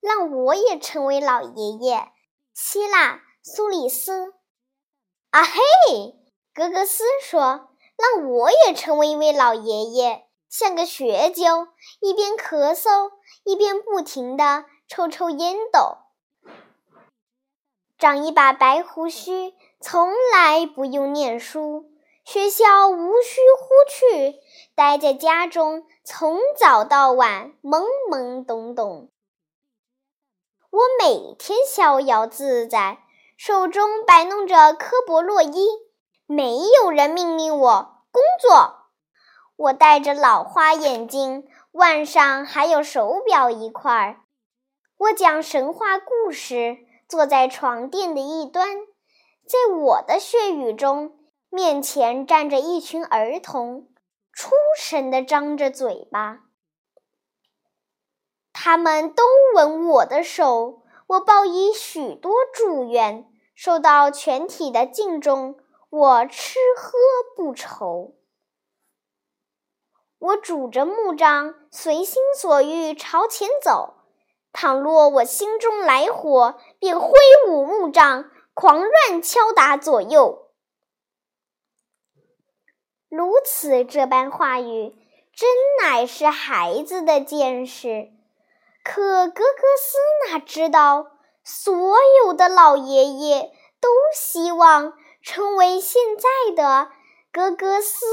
让我也成为老爷爷。希腊苏里斯，啊嘿，格格斯说：“让我也成为一位老爷爷，像个学究，一边咳嗽一边不停地抽抽烟斗，长一把白胡须，从来不用念书，学校无需呼去，待在家中，从早到晚懵懵懂懂。”我每天逍遥自在，手中摆弄着科博洛伊，没有人命令我工作。我戴着老花眼镜，腕上还有手表一块。我讲神话故事，坐在床垫的一端。在我的血语中，面前站着一群儿童，出神地张着嘴巴。他们都吻我的手，我报以许多祝愿，受到全体的敬重。我吃喝不愁。我拄着木杖，随心所欲朝前走。倘若我心中来火，便挥舞木杖，狂乱敲打左右。如此这般话语，真乃是孩子的见识。可格格斯哪知道，所有的老爷爷都希望成为现在的格格斯。